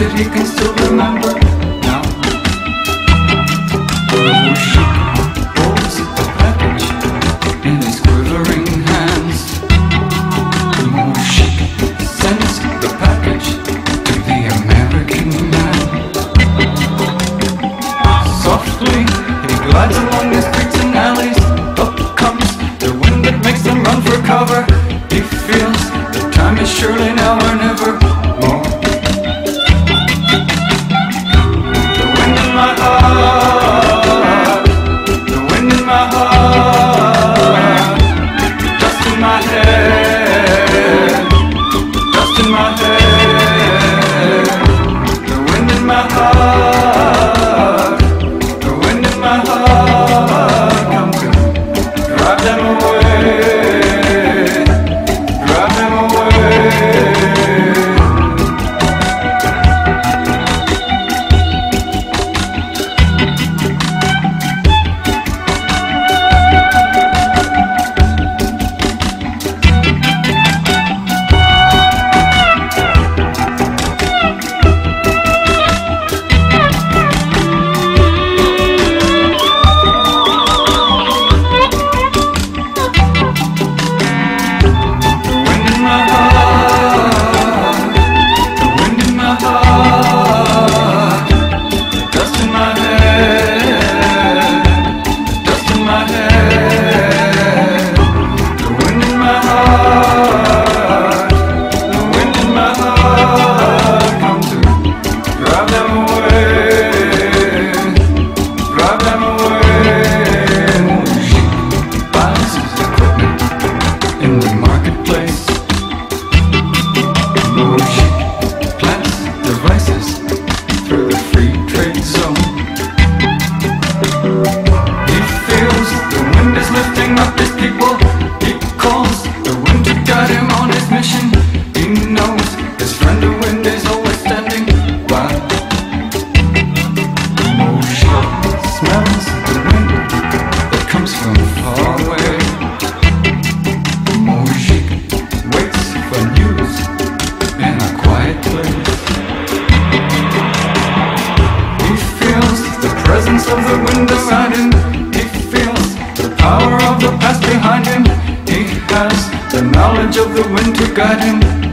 that he can still remember now. Oh, she holds the package in his quivering hands. Oh, she sends the package to the American man. Softly, he glides along the lifting up his people. He calls the wind to guide him on his mission. He knows his friend the wind is always standing by. Mojique smells the wind that comes from far away. Mojique waits for news in a quiet place. He feels the presence of the wind around him. Power past behind him. He has the knowledge of the wind to guide him